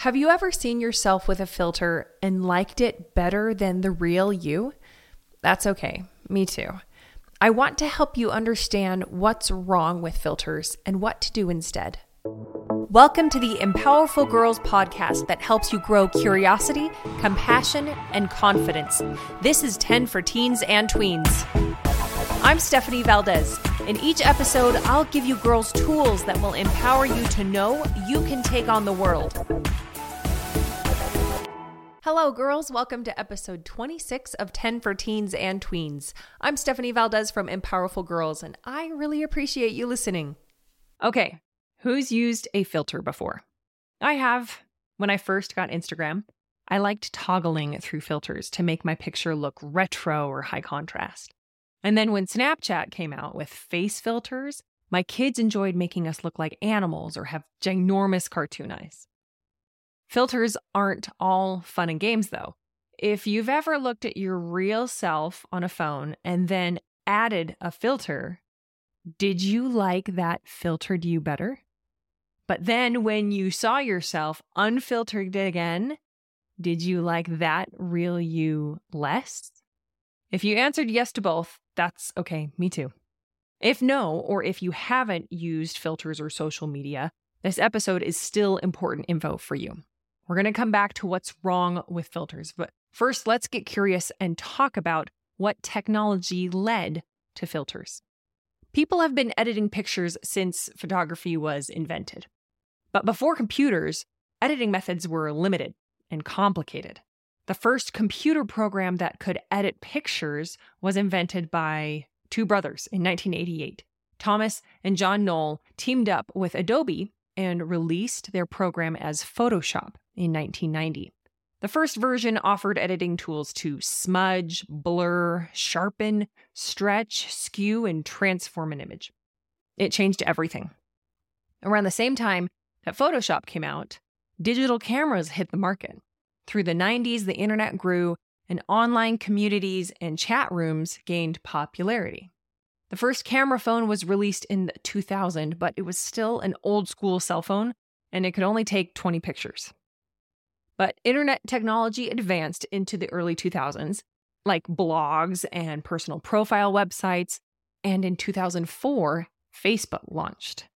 Have you ever seen yourself with a filter and liked it better than the real you? That's okay. Me too. I want to help you understand what's wrong with filters and what to do instead. Welcome to the Empowerful Girls podcast that helps you grow curiosity, compassion, and confidence. This is 10 for teens and tweens. I'm Stephanie Valdez. In each episode, I'll give you girls tools that will empower you to know you can take on the world. Hello, girls. Welcome to episode 26 of 10 for Teens and Tweens. I'm Stephanie Valdez from Empowerful Girls, and I really appreciate you listening. Okay, who's used a filter before? I have. When I first got Instagram, I liked toggling through filters to make my picture look retro or high contrast. And then when Snapchat came out with face filters, my kids enjoyed making us look like animals or have ginormous cartoon eyes. Filters aren't all fun and games, though. If you've ever looked at your real self on a phone and then added a filter, did you like that filtered you better? But then when you saw yourself unfiltered again, did you like that real you less? If you answered yes to both, that's okay, me too. If no, or if you haven't used filters or social media, this episode is still important info for you. We're going to come back to what's wrong with filters. But first, let's get curious and talk about what technology led to filters. People have been editing pictures since photography was invented. But before computers, editing methods were limited and complicated. The first computer program that could edit pictures was invented by two brothers in 1988. Thomas and John Knoll teamed up with Adobe and released their program as Photoshop in 1990. The first version offered editing tools to smudge, blur, sharpen, stretch, skew, and transform an image. It changed everything. Around the same time that Photoshop came out, digital cameras hit the market. Through the 90s, the internet grew, and online communities and chat rooms gained popularity. The first camera phone was released in 2000, but it was still an old school cell phone, and it could only take 20 pictures. But internet technology advanced into the early 2000s, like blogs and personal profile websites, and in 2004, Facebook launched.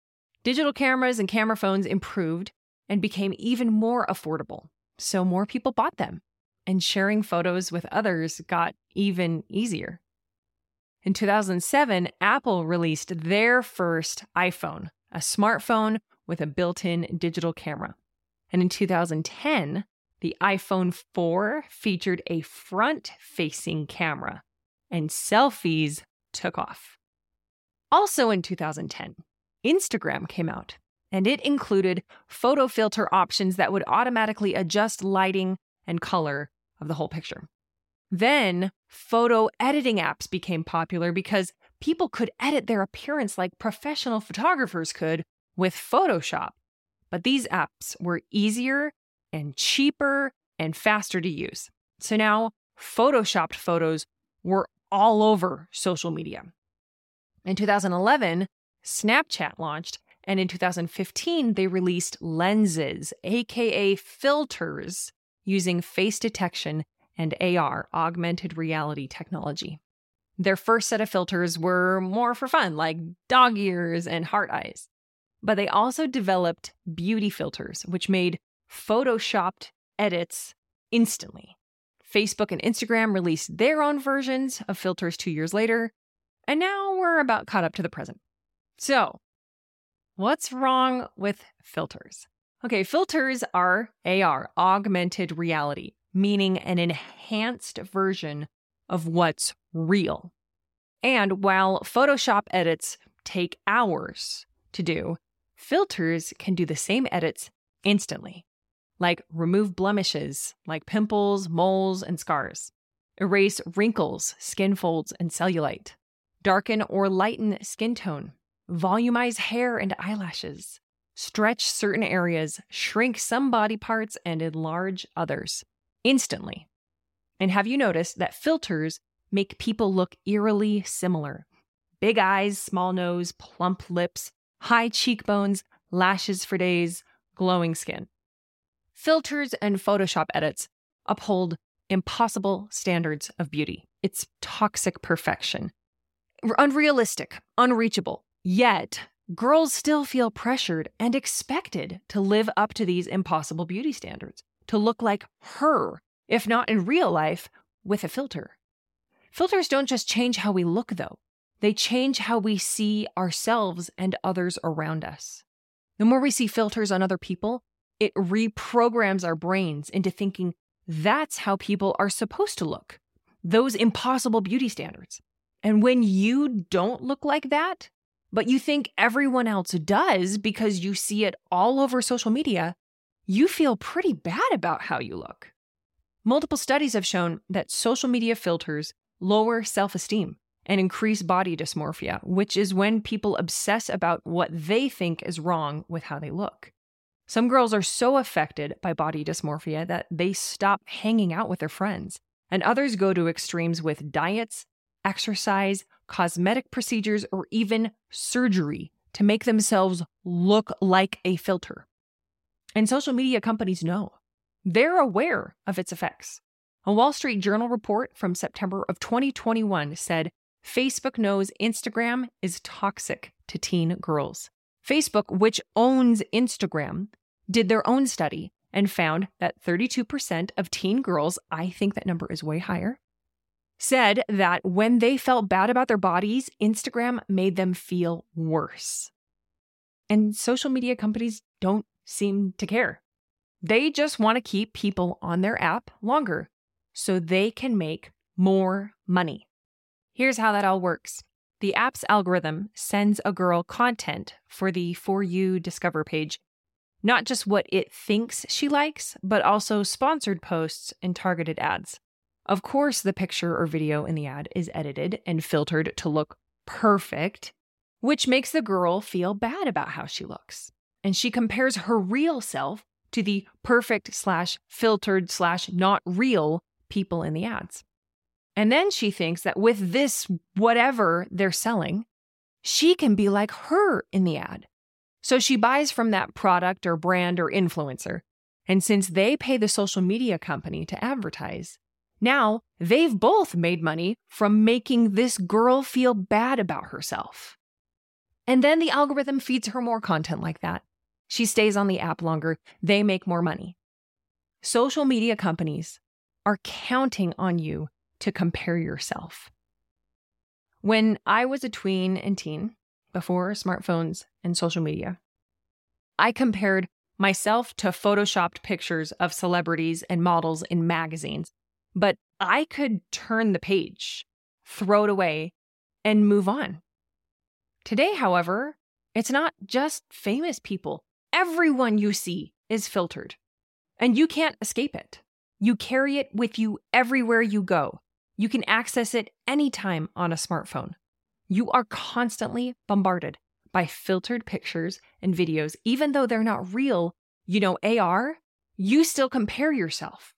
Digital cameras and camera phones improved and became even more affordable, so more people bought them, and sharing photos with others got even easier. In 2007, Apple released their first iPhone, a smartphone with a built in digital camera. And in 2010, the iPhone 4 featured a front facing camera, and selfies took off. Also in 2010, Instagram came out, and it included photo filter options that would automatically adjust lighting and color of the whole picture. Then, photo editing apps became popular because people could edit their appearance like professional photographers could with Photoshop. But these apps were easier and cheaper and faster to use. So now photoshopped photos were all over social media. In 2011, Snapchat launched, and in 2015, they released lenses, aka filters, using face detection and AR, augmented reality technology. Their first set of filters were more for fun, like dog ears and heart eyes. But they also developed beauty filters, which made photoshopped edits instantly. Facebook and Instagram released their own versions of filters two years later, and now we're about caught up to the present. So, what's wrong with filters? Okay, filters are AR, augmented reality, meaning an enhanced version of what's real. And while Photoshop edits take hours to do, filters can do the same edits instantly like remove blemishes like pimples, moles, and scars, erase wrinkles, skin folds, and cellulite, darken or lighten skin tone, volumize hair and eyelashes, stretch certain areas, shrink some body parts, and enlarge others instantly. And have you noticed that filters make people look eerily similar? Big eyes, small nose, plump lips, high cheekbones, lashes for days, glowing skin. Filters and Photoshop edits uphold impossible standards of beauty. It's toxic perfection. Unrealistic, unreachable. Yet, girls still feel pressured and expected to live up to these impossible beauty standards, to look like her, if not in real life, with a filter. Filters don't just change how we look, though, they change how we see ourselves and others around us. The more we see filters on other people, it reprograms our brains into thinking that's how people are supposed to look, those impossible beauty standards. And when you don't look like that, but you think everyone else does because you see it all over social media, you feel pretty bad about how you look. Multiple studies have shown that social media filters lower self esteem and increase body dysmorphia, which is when people obsess about what they think is wrong with how they look. Some girls are so affected by body dysmorphia that they stop hanging out with their friends, and others go to extremes with diets, exercise, cosmetic procedures, or even surgery to make themselves look like a filter. And social media companies know. They're aware of its effects. A Wall Street Journal report from September of 2021 said Facebook knows Instagram is toxic to teen girls. Facebook, which owns Instagram, did their own study and found that 32% of teen girls, I think that number is way higher, said that when they felt bad about their bodies, Instagram made them feel worse. And social media companies don't seem to care. They just want to keep people on their app longer so they can make more money. Here's how that all works the app's algorithm sends a girl content for the For You Discover page, not just what it thinks she likes, but also sponsored posts and targeted ads. Of course, the picture or video in the ad is edited and filtered to look perfect, which makes the girl feel bad about how she looks. And she compares her real self to the perfect slash filtered slash not real people in the ads. And then she thinks that with this, whatever they're selling, she can be like her in the ad. So she buys from that product or brand or influencer. And since they pay the social media company to advertise, now they've both made money from making this girl feel bad about herself. And then the algorithm feeds her more content like that. She stays on the app longer. They make more money. Social media companies are counting on you to compare yourself. When I was a tween and teen, before smartphones and social media, I compared myself to photoshopped pictures of celebrities and models in magazines but I could turn the page, throw it away, and move on. Today, however, it's not just famous people. Everyone you see is filtered, and you can't escape it. You carry it with you everywhere you go. You can access it anytime on a smartphone. You are constantly bombarded by filtered pictures and videos, even though they're not real, you know, AR, you still compare yourself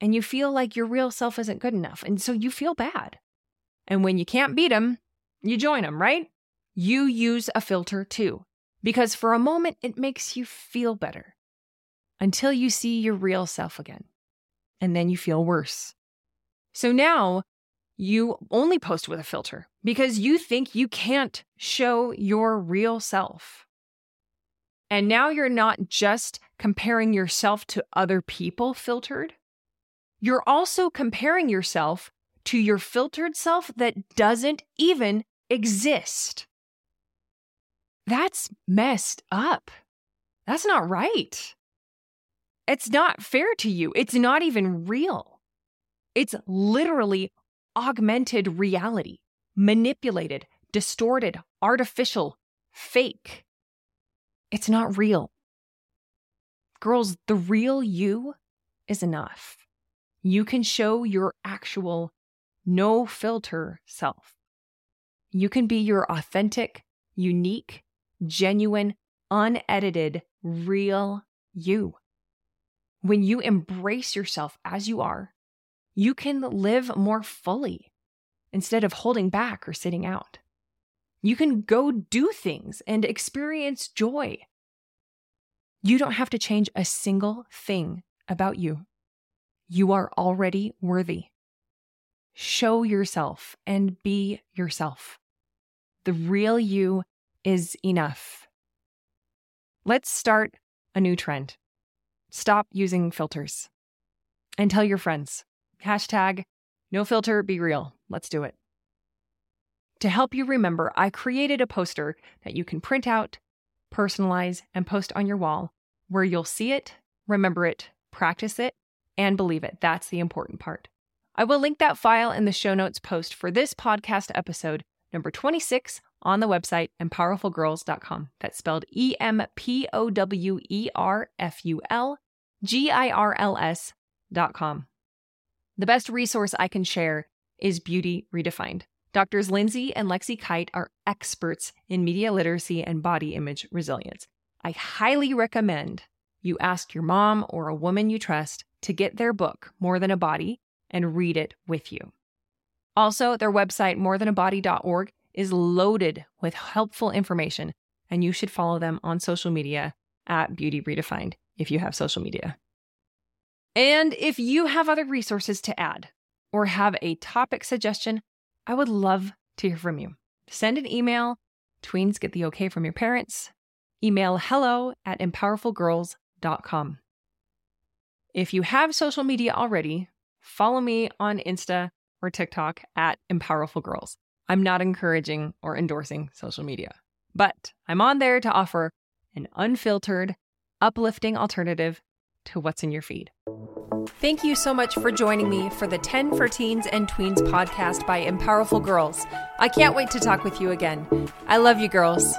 and you feel like your real self isn't good enough. And so you feel bad. And when you can't beat them, you join them, right? You use a filter too, because for a moment it makes you feel better until you see your real self again. And then you feel worse. So now you only post with a filter because you think you can't show your real self. And now you're not just comparing yourself to other people filtered, you're also comparing yourself to your filtered self that doesn't even exist. That's messed up. That's not right. It's not fair to you. It's not even real. It's literally augmented reality, manipulated, distorted, artificial, fake. It's not real. Girls, the real you is enough you can show your actual, no filter self. You can be your authentic, unique, genuine, unedited, real you. When you embrace yourself as you are, you can live more fully instead of holding back or sitting out. You can go do things and experience joy. You don't have to change a single thing about you. You are already worthy. Show yourself and be yourself. The real you is enough. Let's start a new trend. Stop using filters and tell your friends. Hashtag no filter, be real. Let's do it. To help you remember, I created a poster that you can print out, personalize, and post on your wall where you'll see it, remember it, practice it, and believe it. That's the important part. I will link that file in the show notes post for this podcast episode, number 26, on the website empowerfulgirls.com. That's spelled E M P O W E R F U L G I R L S.com. The best resource I can share is Beauty Redefined. Doctors Lindsay and Lexie Kite are experts in media literacy and body image resilience. I highly recommend you ask your mom or a woman you trust to get their book, More Than a Body, and read it with you. Also, their website, morethanabody.org, is loaded with helpful information, and you should follow them on social media at Beauty Redefined if you have social media. And if you have other resources to add or have a topic suggestion, I would love to hear from you. Send an email. Tweens get the okay from your parents. Email hello at empowerfulgirls.com. If you have social media already, follow me on Insta or TikTok at empowerfulgirls. I'm not encouraging or endorsing social media, but I'm on there to offer an unfiltered, uplifting alternative to what's in your feed. Thank you so much for joining me for the 10 for Teens and Tweens podcast by Empowerful Girls. I can't wait to talk with you again. I love you, girls.